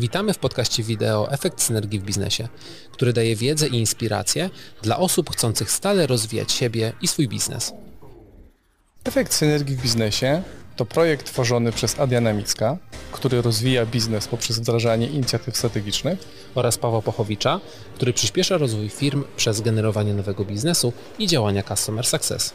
Witamy w podcaście wideo Efekt Synergii w Biznesie, który daje wiedzę i inspiracje dla osób chcących stale rozwijać siebie i swój biznes. Efekt Synergii w Biznesie to projekt tworzony przez Adriana Micka, który rozwija biznes poprzez wdrażanie inicjatyw strategicznych oraz Pawła Pochowicza, który przyspiesza rozwój firm przez generowanie nowego biznesu i działania Customer Success.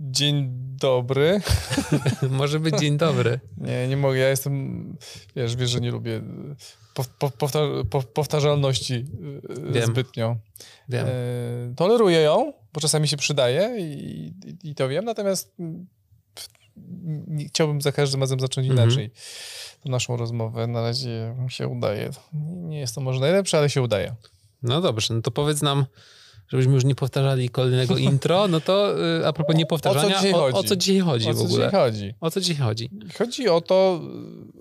Dzień dobry. Może być dzień dobry. Nie, nie mogę. Ja jestem, wiesz, wiesz, że nie lubię powtarzalności e, Wiem. zbytnio. Wiem. E, toleruję ją, bo czasami się przydaje i, i, i to wiem, natomiast chciałbym za każdym razem zacząć mhm. inaczej tę naszą rozmowę. Na razie się udaje. Nie jest to może najlepsze, ale się udaje. No dobrze, no to powiedz nam, żebyśmy już nie powtarzali kolejnego intro, no to y, a propos niepowtarzania, o co dzisiaj chodzi, o, o co dzisiaj chodzi w ogóle? Chodzi? O co dzisiaj chodzi? Chodzi o to,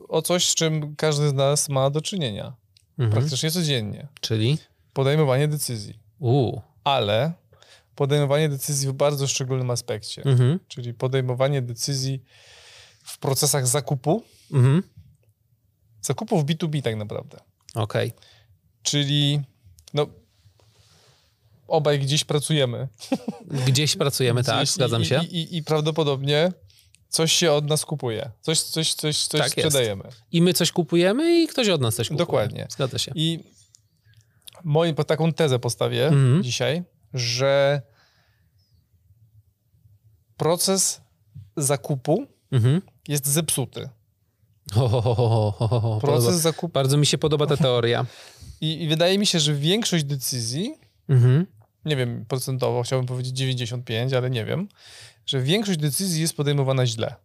o coś, z czym każdy z nas ma do czynienia. Mhm. Praktycznie codziennie. Czyli? Podejmowanie decyzji. U. Ale podejmowanie decyzji w bardzo szczególnym aspekcie. Mhm. Czyli podejmowanie decyzji w procesach zakupu. Mhm. Zakupu w B2B tak naprawdę. Okej. Okay. Czyli no, obaj gdzieś pracujemy. Gdzieś pracujemy, tak, gdzieś zgadzam się. I, i, I, prawdopodobnie coś się od nas kupuje. Coś, coś, coś, coś tak sprzedajemy. Jest. I my coś kupujemy i ktoś od nas coś kupuje. Dokładnie. Zgadza się. I moim, taką tezę postawię mhm. dzisiaj, że proces zakupu mhm. jest zepsuty. proces zakupu. Bardzo mi się podoba ta teoria. I, I, wydaje mi się, że większość decyzji mhm nie wiem procentowo, chciałbym powiedzieć 95, ale nie wiem, że większość decyzji jest podejmowana źle.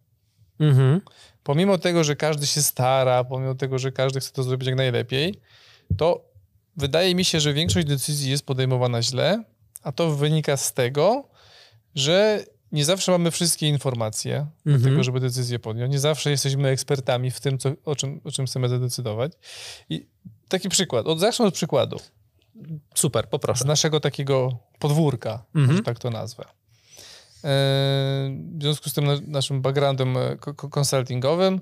Mhm. Pomimo tego, że każdy się stara, pomimo tego, że każdy chce to zrobić jak najlepiej, to wydaje mi się, że większość decyzji jest podejmowana źle, a to wynika z tego, że nie zawsze mamy wszystkie informacje mhm. do tego, żeby decyzję podjąć. Nie zawsze jesteśmy ekspertami w tym, co, o, czym, o czym chcemy zadecydować. I taki przykład. Od, zacznę od przykładu. Super, poproszę. Z naszego takiego podwórka, mhm. że tak to nazwę. E, w związku z tym naszym backgroundem e, konsultingowym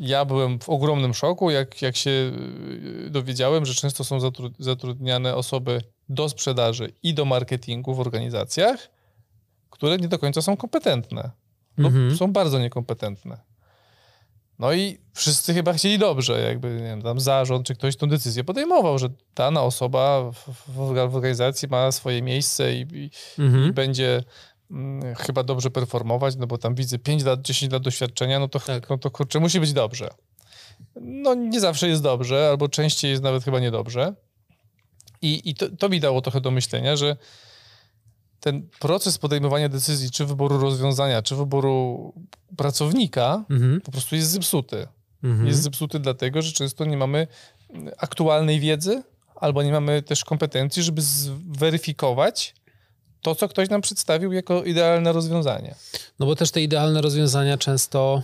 ja byłem w ogromnym szoku, jak, jak się e, dowiedziałem, że często są zatrudniane osoby do sprzedaży i do marketingu w organizacjach, które nie do końca są kompetentne. Mhm. Są bardzo niekompetentne. No i wszyscy chyba chcieli dobrze, jakby nie wiem, tam zarząd czy ktoś tą decyzję podejmował, że dana osoba w, w organizacji ma swoje miejsce i, i, mhm. i będzie mm, chyba dobrze performować, no bo tam widzę 5 lat, 10 lat doświadczenia, no to, tak. no to kurczę, musi być dobrze. No nie zawsze jest dobrze, albo częściej jest nawet chyba niedobrze. I, i to, to mi dało trochę do myślenia, że ten proces podejmowania decyzji, czy wyboru rozwiązania, czy wyboru pracownika, mhm. po prostu jest zepsuty. Mhm. Jest zepsuty dlatego, że często nie mamy aktualnej wiedzy, albo nie mamy też kompetencji, żeby zweryfikować to, co ktoś nam przedstawił jako idealne rozwiązanie. No bo też te idealne rozwiązania często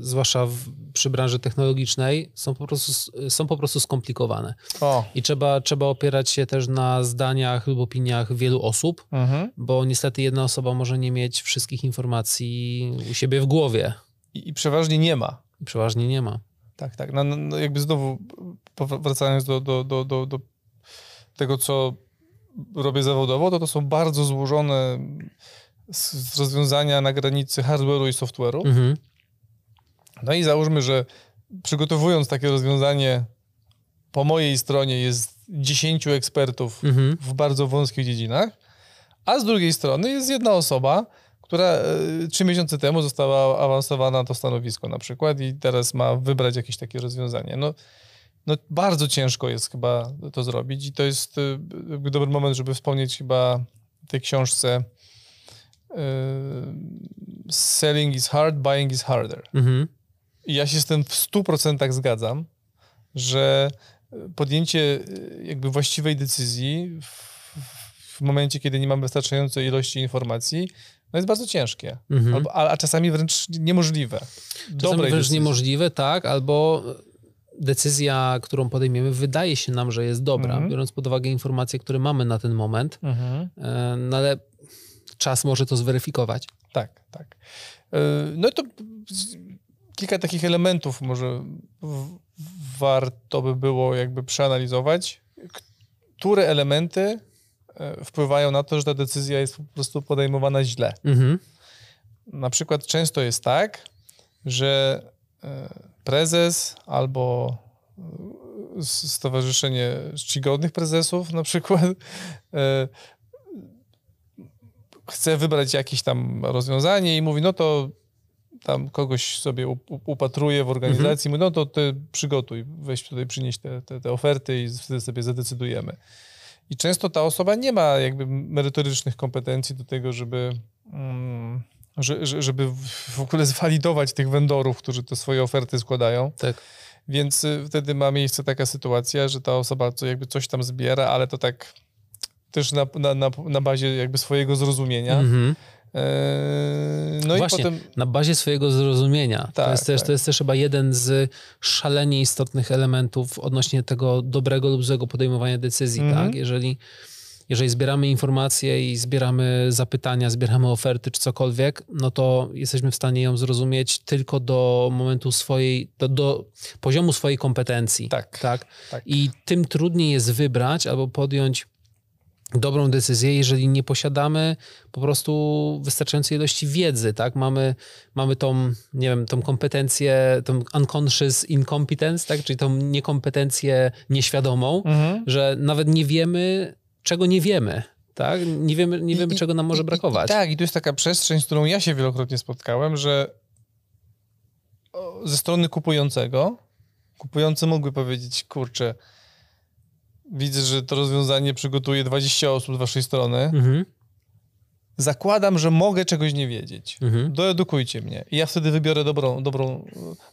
zwłaszcza w, przy branży technologicznej, są po prostu, są po prostu skomplikowane. O. I trzeba, trzeba opierać się też na zdaniach lub opiniach wielu osób, mhm. bo niestety jedna osoba może nie mieć wszystkich informacji u siebie w głowie. I, i przeważnie nie ma. I przeważnie nie ma. Tak, tak. No, no, no jakby znowu wracając do, do, do, do, do tego, co robię zawodowo, to to są bardzo złożone rozwiązania na granicy hardware'u i software'u. Mhm no i załóżmy, że przygotowując takie rozwiązanie, po mojej stronie jest 10 ekspertów mhm. w bardzo wąskich dziedzinach, a z drugiej strony jest jedna osoba, która e, trzy miesiące temu została awansowana na to stanowisko na przykład i teraz ma wybrać jakieś takie rozwiązanie. No, no bardzo ciężko jest chyba to zrobić i to jest e, dobry moment, żeby wspomnieć chyba tej książce e, Selling is hard, buying is harder. Mhm. Ja się z tym w 100% zgadzam, że podjęcie e, jakby właściwej decyzji w, w momencie, kiedy nie mamy wystarczającej ilości informacji, no jest bardzo ciężkie, mhm. albo, a, a, czasami wręcz niemożliwe. Czasami wręcz decyzji. niemożliwe, tak, albo decyzja, którą podejmiemy, wydaje się nam, że jest dobra, mhm. biorąc pod uwagę informacje, które mamy na ten moment, mhm. E, no ale czas może to zweryfikować. Tak, tak. E, no i to kilka takich elementów może warto by było jakby przeanalizować, które elementy e, wpływają na to, że ta decyzja jest po prostu podejmowana źle. Mhm. Na przykład często jest tak, że e, prezes albo e, Stowarzyszenie Czcigodnych Prezesów na przykład chce wybrać jakieś tam rozwiązanie i mówi, no to tam kogoś sobie upatruje w organizacji, mhm. no to ty przygotuj, weź tutaj przynieść te, te, te oferty i wtedy sobie zadecydujemy. I często ta osoba nie ma jakby merytorycznych kompetencji do tego, żeby, mm, żeby w ogóle zwalidować tych vendorów, którzy te swoje oferty składają. Tak. Więc y, wtedy ma miejsce taka sytuacja, że ta osoba co jakby coś tam zbiera, ale to tak też na, na, na, na bazie jakby swojego zrozumienia. Mhm. Eee, no Właśnie, i potem... na bazie swojego zrozumienia. Tak, to, jest też, tak. to jest też chyba jeden z szalenie istotnych elementów odnośnie tego dobrego lub złego podejmowania decyzji. Mm -hmm. tak? Jeżeli, jeżeli zbieramy informacje i zbieramy zapytania, zbieramy oferty czy cokolwiek, no to jesteśmy w stanie ją zrozumieć tylko do momentu swojej, do, do poziomu swojej kompetencji. Tak, tak? tak. I tym trudniej jest wybrać albo podjąć dobrą decyzję, jeżeli nie posiadamy po prostu wystarczającej ilości wiedzy, tak? Mamy, mamy tą, nie wiem, tą kompetencję, tą unconscious incompetence, tak? Czyli tą niekompetencję nieświadomą, mhm. że nawet nie wiemy, czego nie wiemy, tak? Nie wiemy, nie wiemy I, czego nam może i, brakować. I, tak, i tu jest taka przestrzeń, z którą ja się wielokrotnie spotkałem, że ze strony kupującego, kupujący mógłby powiedzieć, kurczę, widzę, że to rozwiązanie przygotuje 20 osób z waszej strony. Mhm. Zakładam, że mogę czegoś nie wiedzieć. Mhm. Doedukujcie mnie. I ja wtedy wybiorę dobrą, dobrą,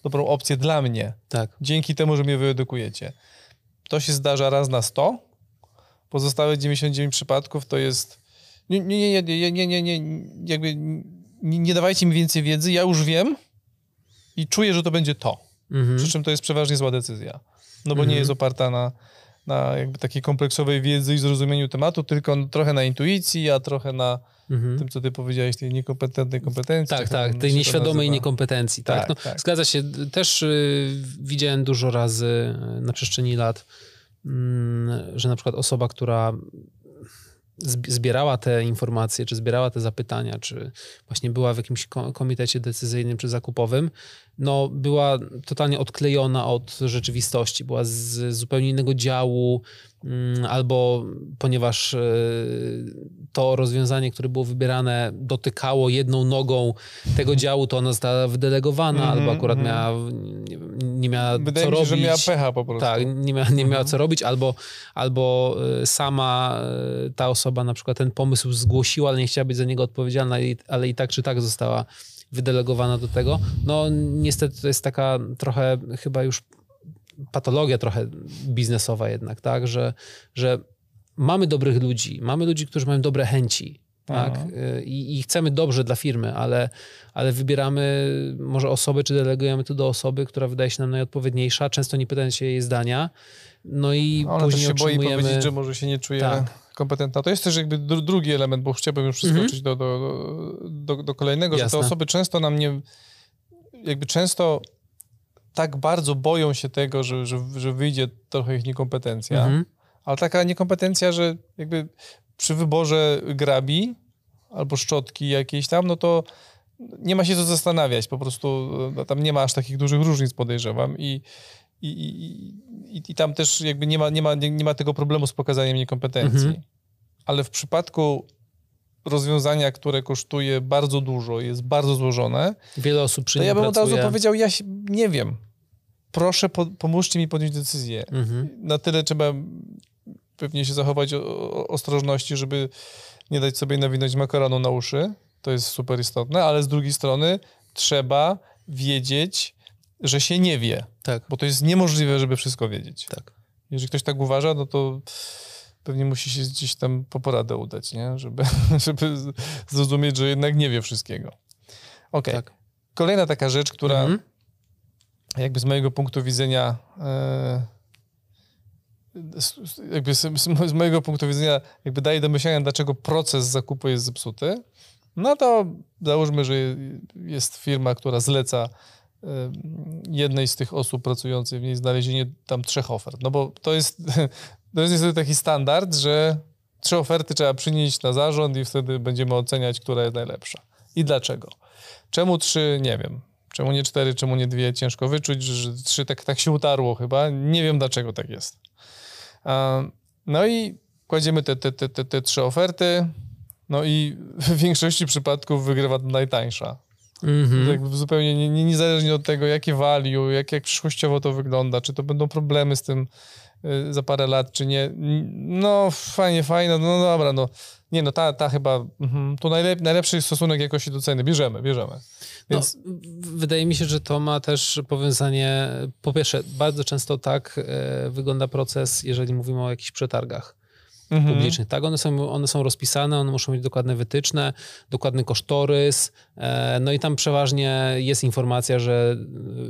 dobrą opcję dla mnie. Tak. Dzięki temu, że mnie wyedukujecie. To się zdarza raz na 100. Pozostałe 99 przypadków to jest. Nie, nie, nie, nie, nie, nie, jakby nie, nie dawajcie mi więcej wiedzy, ja już wiem i czuję, że to będzie to. Mhm. Przy czym to jest przeważnie zła decyzja. No bo nie jest oparta na, na jakby takiej kompleksowej wiedzy i zrozumieniu tematu, tylko trochę na intuicji, a trochę na mhm. tym, co ty powiedziałeś, tej niekompetentnej kompetencji. Tak, tak, tej nieświadomej niekompetencji. Tak, tak, no, tak, Zgadza się. Też y, widziałem dużo razy y, na przestrzeni lat, y, że na przykład osoba, która zbierała te informacje, czy zbierała te zapytania, czy właśnie była w jakimś komitecie decyzyjnym czy zakupowym, no była totalnie odklejona od rzeczywistości, była z zupełnie innego działu, mm, albo ponieważ e, to rozwiązanie, które było wybierane, dotykało jedną nogą tego działu, to ona została wydelegowana, mm -hmm, albo akurat mm -hmm. miała, nie, miała Wydaje co mi się, robić. że miała pecha po prostu. Tak, nie miała, nie miała -hmm. co robić, albo, albo e, sama e, ta osoba na przykład ten pomysł zgłosiła, ale nie chciała być za niego odpowiedzialna, ale i tak czy tak została wydelegowana do tego. No niestety to jest taka trochę chyba już patologia trochę biznesowa jednak, tak, że, że mamy dobrych ludzi, mamy ludzi, którzy mają dobre chęci, tak? I, I, chcemy dobrze dla firmy, ale, ale wybieramy może osoby, czy delegujemy to do osoby, która wydaje się nam najodpowiedniejsza, często nie pytając się jej zdania. No i Ona później się otrzymujemy... boi powiedzieć, że może się nie czuje tak. kompetentna. To jest też jakby drugi element, bo chciałbym już przeskoczyć mhm. do, do, do, do, kolejnego, Jasne. że te osoby często nam nie... Jakby często tak bardzo boją się tego, że, że, że wyjdzie trochę ich niekompetencja, mhm. ale taka niekompetencja, że jakby przy wyborze grabi albo szczotki jakiejś tam, no to nie ma się co zastanawiać, po prostu no, tam nie ma aż takich dużych różnic, podejrzewam i, i, i, i tam też jakby nie ma, nie, ma, nie, ma tego problemu z pokazaniem niekompetencji. Mhm. Ale w przypadku rozwiązania, które kosztuje bardzo dużo, jest bardzo złożone, wiele osób przy to ja bym od razu powiedział, ja się, nie wiem, proszę po, pomóżcie mi podjąć decyzję. Mhm. Na tyle trzeba pewnie się zachować ostrożności, żeby nie dać sobie nawinąć makaronu na uszy. To jest super istotne, ale z drugiej strony trzeba wiedzieć, że się nie wie. Tak. Bo to jest niemożliwe, żeby wszystko wiedzieć. Tak. Jeżeli ktoś tak uważa, no to pewnie musi się gdzieś tam po poradę udać, nie? Żeby, żeby zrozumieć, że jednak nie wie wszystkiego. Okay. Tak. Kolejna taka rzecz, która mhm. jakby z mojego punktu widzenia e, jakby z, z, mojego punktu widzenia jakby daje do myślenia, dlaczego proces zakupu jest zepsuty, no to załóżmy, że jest firma, która zleca jednej z tych osób pracujących w niej znalezienie tam trzech ofert. No bo to jest, to jest niestety taki standard, że trzy oferty trzeba przynieść na zarząd i wtedy będziemy oceniać, która jest najlepsza. I dlaczego? Czemu trzy? Nie wiem. Czemu nie cztery, czemu nie dwie? Ciężko wyczuć, że trzy tak, tak się utarło chyba. Nie wiem, dlaczego tak jest. No i kładziemy te, te, te, te, te trzy oferty, no i w większości przypadków wygrywa najtańsza. Mm-hmm. Jakby zupełnie nie, nie, niezależnie od tego, jakie value, jak, jak przyszłościowo to wygląda, czy to będą problemy z tym y, za parę lat, czy nie. No fajnie, fajnie, no, no dobra, no. Nie, no ta, ta chyba, mm, tu najlep, najlepszy stosunek jakości do ceny. Bierzemy, bierzemy. No, Więc... No, wydaje mi się, że to ma też powiązanie, po pierwsze, bardzo często tak e, wygląda proces, jeżeli mówimy o jakichś przetargach mhm. publicznych. Tak, one są, one są rozpisane, one muszą mieć dokładne wytyczne, dokładny kosztorys, e, no i tam przeważnie jest informacja, że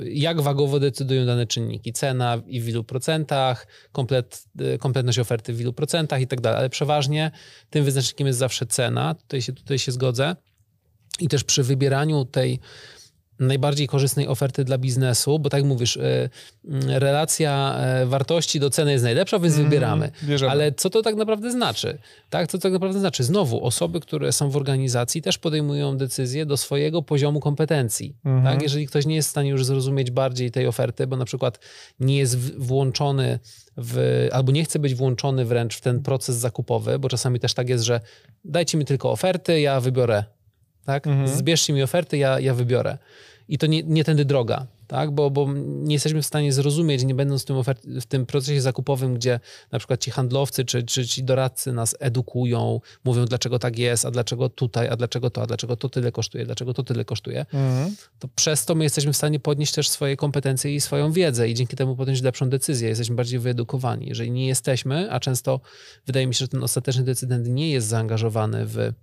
e, jak wagowo decydują dane czynniki, cena i w ilu procentach, komplet, e, kompletność oferty w ilu procentach i tak dalej, ale przeważnie tym wyznacznikiem jest zawsze cena, tutaj się, tutaj się zgodzę. I też przy wybieraniu tej najbardziej korzystnej oferty dla biznesu, bo tak mówisz, y, y, relacja y, wartości do ceny jest najlepsza, więc mm, wybieramy. Bierzemy. Ale co to tak naprawdę znaczy? Tak, co to tak naprawdę znaczy? Znowu, osoby, które są w organizacji też podejmują decyzje do swojego poziomu kompetencji. Mm. Tak? Jeżeli ktoś nie jest w stanie już zrozumieć bardziej tej oferty, bo na przykład nie jest włączony w, albo nie chce być włączony wręcz w ten proces zakupowy, bo czasami też tak jest, że dajcie mi tylko oferty, ja wybiorę tak? Mhm. Zbierzcie mi oferty, ja, ja wybiorę i to nie, nie tędy droga, tak? Bo, bo nie jesteśmy w stanie zrozumieć, nie będąc w tym, w tym procesie zakupowym, gdzie na przykład ci handlowcy czy, czy ci doradcy nas edukują, mówią dlaczego tak jest, a dlaczego tutaj, a dlaczego to, a dlaczego to tyle kosztuje, dlaczego to tyle kosztuje, mhm. to przez to my jesteśmy w stanie podnieść też swoje kompetencje i swoją wiedzę i dzięki temu podjąć lepszą decyzję, jesteśmy bardziej wyedukowani. Jeżeli nie jesteśmy, a często wydaje mi się, że ten ostateczny decydent nie jest zaangażowany w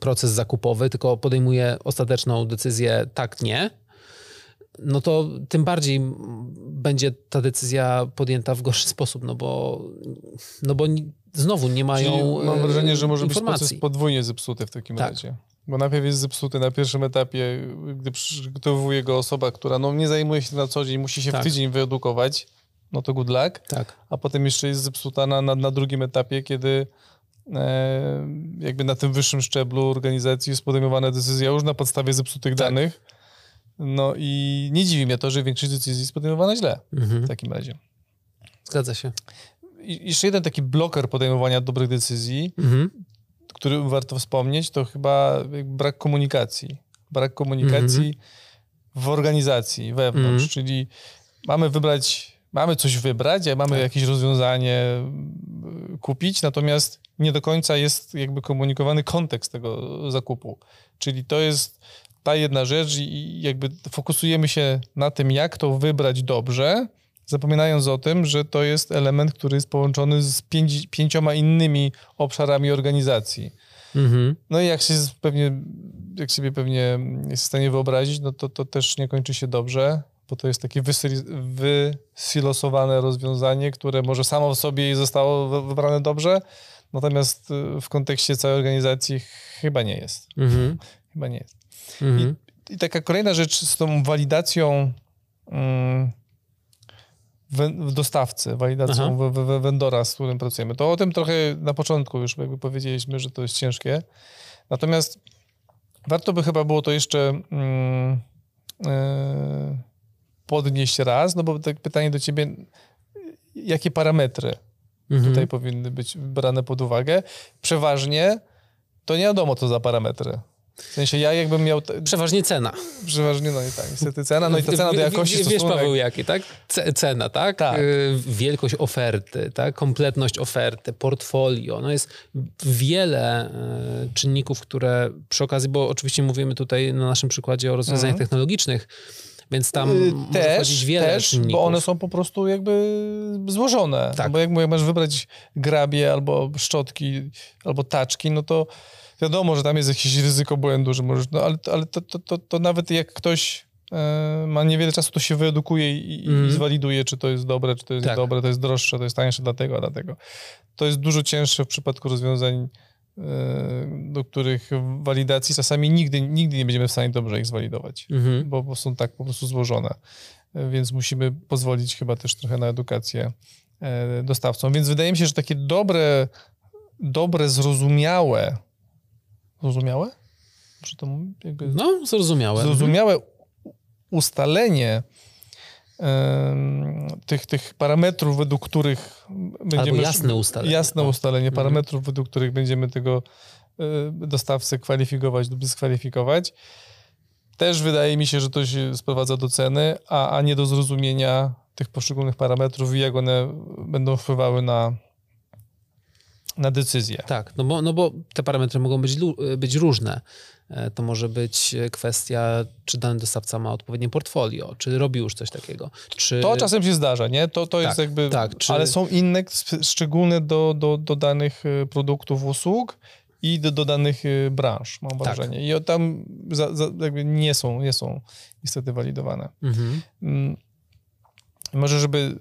proces zakupowy, tylko podejmuje ostateczną decyzję tak, nie, no to tym bardziej będzie ta decyzja podjęta w gorszy sposób, no bo, no bo znowu nie mają Czyli Mam wrażenie, że może informacji. być proces podwójnie zepsuty w takim tak. razie. Bo najpierw jest zepsuty na pierwszym etapie, gdy przygotowuje go osoba, która no, nie zajmuje się na co dzień, musi się tak. w tydzień wyedukować, no to good luck. Tak. A potem jeszcze jest zepsuta na, na, na drugim etapie, kiedy E, jakby na tym wyższym szczeblu organizacji jest podejmowana decyzja już na podstawie zepsutych tak. danych. No i nie dziwi mnie to, że większość decyzji jest podejmowana źle mhm. w takim razie. Zgadza się. I jeszcze jeden taki bloker podejmowania dobrych decyzji, mhm. który warto wspomnieć, to chyba brak komunikacji. Brak komunikacji mhm. w organizacji wewnątrz, mhm. czyli mamy wybrać, mamy coś wybrać, mamy tak. jakieś rozwiązanie kupić, natomiast nie do końca jest jakby komunikowany kontekst tego zakupu. Czyli to jest ta jedna rzecz i jakby fokusujemy się na tym, jak to wybrać dobrze, zapominając o tym, że to jest element, który jest połączony z pięcioma innymi obszarami organizacji. Mhm. No i jak się pewnie, jak sobie pewnie jest w stanie wyobrazić, no to to też nie kończy się dobrze, bo to jest takie wysilosowane rozwiązanie, które może samo w sobie zostało wybrane dobrze, Natomiast y, w kontekście całej organizacji chyba nie jest. Mhm. Chyba nie jest. Mhm. I, I, taka kolejna rzecz z tą walidacją um, w dostawcy, walidacją w, w, vendora, z którym pracujemy. To o tym trochę na początku już jakby powiedzieliśmy, że to jest ciężkie. Natomiast warto by chyba było to jeszcze um, podnieść raz, no bo tak pytanie do ciebie, jakie parametry mhm. tutaj powinny być brane pod uwagę. Przeważnie to nie wiadomo, co za parametry. W sensie ja jakbym miał... Przeważnie cena. Przeważnie, no i tak, niestety cena, no i ta cena do jakości Wiesz, stosunek. Paweł, jaki, tak? cena, tak? tak? Y, wielkość oferty, tak? Kompletność oferty, portfolio. No jest wiele y, czynników, które przy okazji, bo oczywiście mówimy tutaj na naszym przykładzie o rozwiązaniach mhm. technologicznych, więc tam y, też, wiele też, czynników. bo one są po prostu jakby złożone. Tak. Bo jak mówię, masz wybrać grabie albo szczotki, albo taczki, no to wiadomo, że tam jest jakieś ryzyko błędu, że możesz, no ale, ale to, to, to, to nawet jak ktoś e, ma niewiele czasu, to się wyedukuje i, mm. i mhm. zwaliduje, czy to jest dobre, czy to jest tak. dobre, to jest droższe, to jest tańsze dlatego, a dlatego. To jest dużo cięższe w przypadku rozwiązań, do których walidacji czasami nigdy, nigdy nie będziemy w stanie dobrze ich zwalidować, mm. bo, są tak po prostu złożone. E, więc musimy pozwolić chyba też trochę na edukację dostawcom. Więc wydaje mi się, że takie dobre, dobre, zrozumiałe, zrozumiałe? Czy to jakby... No, zrozumiałe. Zrozumiałe ustalenie tych, tych parametrów, według których będziemy... Albo jasne ustalenie. Jasne ustalenie mhm. parametrów, według których będziemy tego e, dostawcę kwalifikować lub dyskwalifikować. Też wydaje mi się, że to się sprowadza do ceny, a, a nie do zrozumienia tych poszczególnych parametrów i jak one będą wpływały na, na decyzję. Tak, no bo, no bo te parametry mogą być, być różne. E, to może być kwestia, czy dany dostawca ma odpowiednie portfolio, czy robi już coś takiego. Czy... To czasem się zdarza, nie? To, to tak, jest jakby... Tak, czy... Ale są inne, szczególne do, do, do danych e, produktów, usług i do, do danych e, branż, mam tak. wrażenie. I tam za, za, jakby nie są, nie są niestety walidowane. Mhm. Mm, może, żeby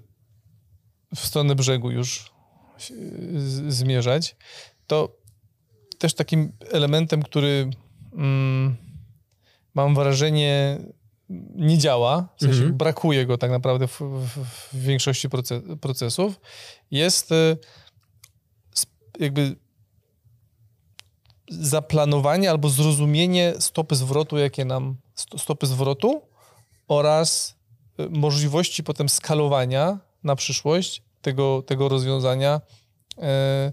w stronę brzegu już zmierzać, to też takim elementem, który mm, mam wrażenie, nie działa, w sensie mhm. brakuje go tak naprawdę w, w, w większości procesów, jest e, jakby zaplanowanie albo zrozumienie stopy zwrotu, jakie nam stopy zwrotu oraz e, możliwości potem skalowania na przyszłość tego, tego rozwiązania. E,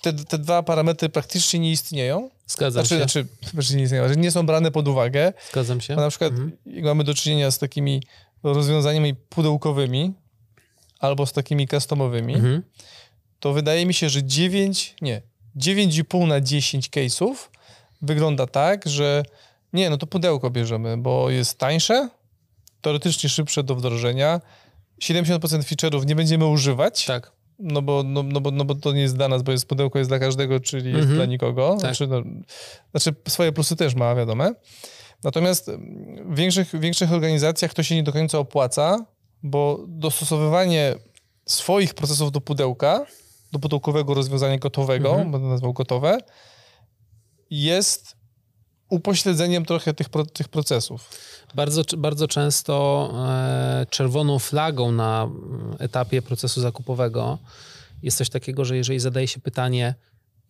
te, te dwa parametry praktycznie nie istnieją. Zgadzam znaczy, się. Znaczy, nie, istnieją, nie są brane pod uwagę. Zgadzam się. Bo na przykład mhm. mamy do czynienia z takimi rozwiązaniami pudełkowymi albo z takimi customowymi, mhm. to wydaje mi się, że 9, nie, 9,5 na 10 case'ów wygląda tak, że nie, no to pudełko bierzemy, bo jest tańsze, teoretycznie szybsze do wdrożenia, 70% feature'ów nie będziemy używać. Tak no bo, no, no, bo, no bo to nie jest dla nas, bo jest pudełko jest dla każdego, czyli jest mhm. dla nikogo. Tak. Znaczy, no, znaczy swoje plusy też ma, wiadomo. Natomiast w większych, w większych organizacjach to się nie do końca opłaca, bo dostosowywanie swoich procesów do pudełka, do pudełkowego rozwiązania gotowego, mhm. będę nazwał gotowe, jest upośledzeniem trochę tych, tych procesów. Bardzo, bardzo często e, czerwoną flagą na etapie procesu zakupowego jest coś takiego, że jeżeli zadaje się pytanie,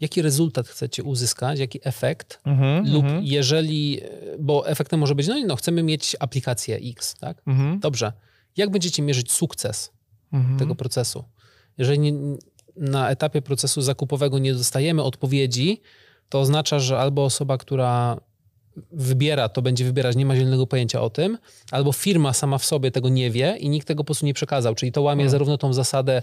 jaki rezultat chcecie uzyskać, jaki efekt, mm-hmm, lub mm-hmm. jeżeli, bo efektem może być, no, no chcemy mieć aplikację X, tak? Mm-hmm. Dobrze. Jak będziecie mierzyć sukces mhm. tego procesu? Jeżeli nie, na etapie procesu zakupowego nie dostajemy odpowiedzi, to oznacza, że albo osoba, która wybiera, to będzie wybierać, nie ma zielonego pojęcia o tym, albo firma sama w sobie tego nie wie i nikt tego po prostu nie przekazał. Czyli to łamie hmm. zarówno tą zasadę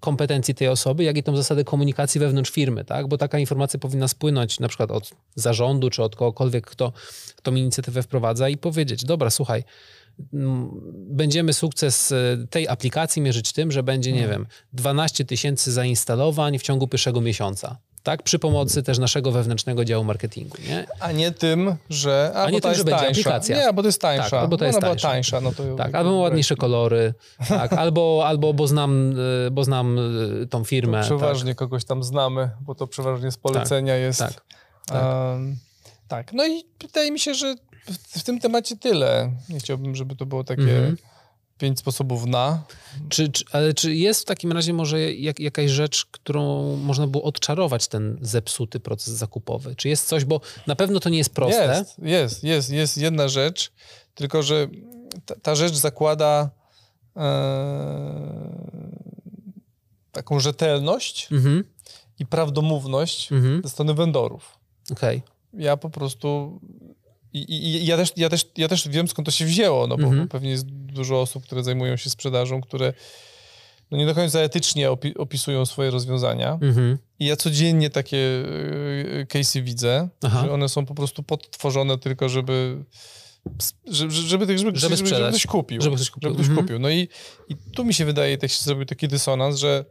kompetencji tej osoby, jak i tą zasadę komunikacji wewnątrz firmy, tak? Bo taka informacja powinna spłynąć na przykład od zarządu, czy od kogokolwiek, kto, kto inicjatywę wprowadza i powiedzieć, dobra, słuchaj, będziemy sukces e, tej aplikacji mierzyć tym, że będzie, nie hmm. wiem, 12 tysięcy zainstalowań w ciągu pierwszego miesiąca tak? Przy pomocy też naszego wewnętrznego działu marketingu, nie? A nie tym, że a, a nie tym, że będzie aplikacja. Nie, bo to jest tańsza. Tak, albo to jest tańsza. tańsza no to tak, albo ma ładniejsze kolory, tak, albo, albo bo znam, e, bo znam e, tą firmę. To przeważnie tak. kogoś tam znamy, bo to przeważnie z polecenia tak, jest. Tak, tak. Um, tak. No i wydaje mi się, że w, tym temacie tyle. Nie chciałbym, żeby to było takie... -hmm pięć sposobów na. Czy, czy, ale czy jest w takim razie może jak, jakaś rzecz, którą można było odczarować ten zepsuty proces zakupowy? Czy jest coś, bo na pewno to nie jest proste. Jest, jest, jest, jest jedna rzecz, tylko że ta, ta rzecz zakłada e, taką rzetelność mhm. i prawdomówność mhm. ze strony vendorów. Okay. Ja po prostu i, i, ja, też, ja, też, ja też wiem, skąd to się wzięło, no bo mhm. pewnie jest dużo osób, które zajmują się sprzedażą, które no nie do końca etycznie opi opisują swoje rozwiązania. Mhm. I ja codziennie takie y, case'y widzę, Aha. że one są po prostu podtworzone tylko, żeby żeby, żeby, żeby, żeby, żeby, żeby ktoś kupił. Żeby ktoś kupił. Żeby ktoś mhm. kupił. No i, i tu mi się wydaje, tak się zrobił taki dysonans, że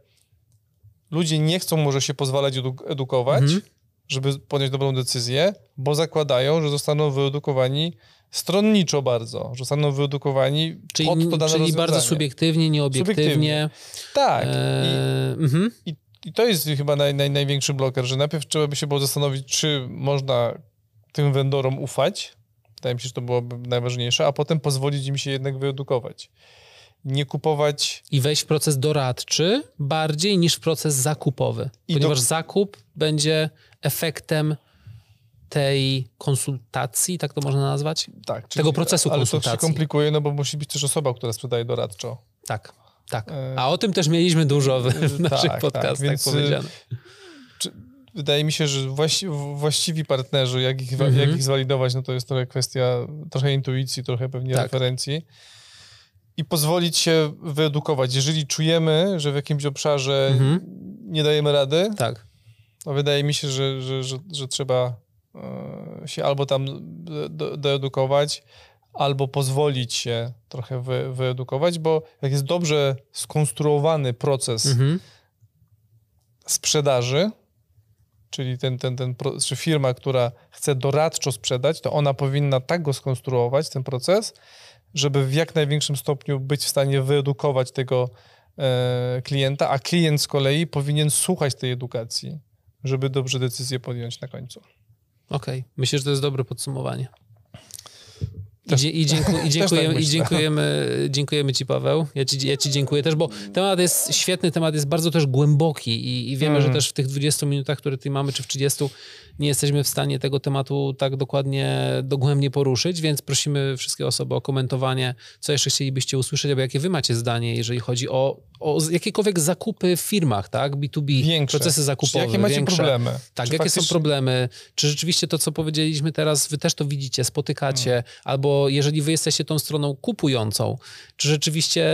ludzie nie chcą może się pozwalać edukować, mhm żeby podjąć dobrą decyzję, bo zakładają, że zostaną wyedukowani stronniczo bardzo, że zostaną wyedukowani czyli, pod to dane Czyli bardzo subiektywnie, nieobiektywnie. Subiektywnie. Tak. E... I, mhm. i, I, to jest chyba naj, naj, największy bloker, że najpierw trzeba by się było zastanowić, czy można tym vendorom ufać. Wydaje mi się, że to byłoby najważniejsze, a potem pozwolić im się jednak wyedukować nie kupować. I wejść w proces doradczy bardziej niż w proces zakupowy. I ponieważ do... zakup będzie efektem tej konsultacji, tak to można nazwać? Tak. Czyli, tego procesu ale konsultacji. Ale to się komplikuje, no bo musi być też osoba, która sprzedaje doradczo. Tak, tak. E, A o tym też mieliśmy dużo w, w naszych tak, tak podcastach tak, więc, powiedziane. Czy, wydaje mi się, że właści, właściwi partnerzy, jak ich, mhm. jak ich zwalidować, no to jest trochę kwestia trochę intuicji, trochę pewnie tak. referencji i pozwolić się wyedukować. Jeżeli czujemy, że w jakimś obszarze mhm. nie dajemy rady, tak. To wydaje mi się, że, że, że, że trzeba e, się albo tam do, doedukować, albo pozwolić się trochę wy, wyedukować, bo jak jest dobrze skonstruowany proces mhm. sprzedaży, czyli ten, ten, ten, czy firma, która chce doradczo sprzedać, to ona powinna tak go skonstruować, ten proces, żeby w jak największym stopniu być w stanie wyedukować tego e, klienta, a klient z kolei powinien słuchać tej edukacji, żeby dobrze decyzję podjąć na końcu. Okej, okay. myślę, że to jest dobre podsumowanie. I, i, dziękuję, i, dziękujemy, tak i dziękujemy, dziękujemy Ci, Paweł. Ja ci, ja ci dziękuję też, bo temat jest świetny, temat jest bardzo też głęboki i, i wiemy, mm. że też w tych 20 minutach, które tutaj mamy, czy w 30, nie jesteśmy w stanie tego tematu tak dokładnie, dogłębnie poruszyć, więc prosimy wszystkie osoby o komentowanie, co jeszcze chcielibyście usłyszeć, albo jakie wy macie zdanie, jeżeli chodzi o, o jakiekolwiek zakupy w firmach, tak? B2B, większe. procesy zakupowe. Czy jakie macie większe. problemy? Tak, Czy jakie faktycznie... są problemy? Czy rzeczywiście to, co powiedzieliśmy teraz, wy też to widzicie, spotykacie, hmm. albo jeżeli wy jesteście tą stroną kupującą, czy rzeczywiście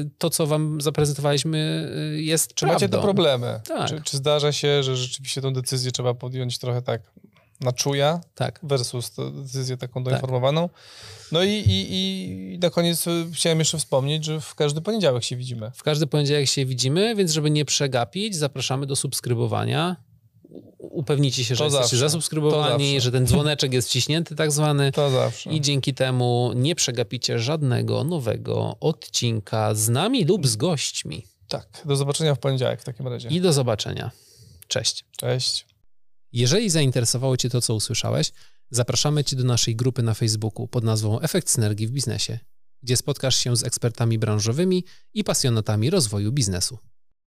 y, to, co wam zaprezentowaliśmy y, jest Czy prawdą? macie te problemy? Tak. Czy, czy zdarza się, że rzeczywiście tą decyzję trzeba podjąć trochę tak na czuja tak. versus decyzję taką tak. doinformowaną. Tak. No i, i, i na koniec chciałem jeszcze wspomnieć, że w każdy poniedziałek się widzimy. W każdy poniedziałek się widzimy, więc żeby nie przegapić, zapraszamy do subskrybowania. Upewnijcie się, że to jesteście zawsze. zasubskrybowani, że ten dzwoneczek jest wciśnięty tak zwany. To zawsze. I dzięki temu nie przegapicie żadnego nowego odcinka z nami lub z gośćmi. Tak, do zobaczenia w poniedziałek w takim razie. I do zobaczenia. Cześć. Cześć. Jeżeli zainteresowało Cię to, co usłyszałeś, zapraszamy Cię do naszej grupy na Facebooku pod nazwą Efekt Synergii w Biznesie, gdzie spotkasz się z ekspertami branżowymi i pasjonatami rozwoju biznesu.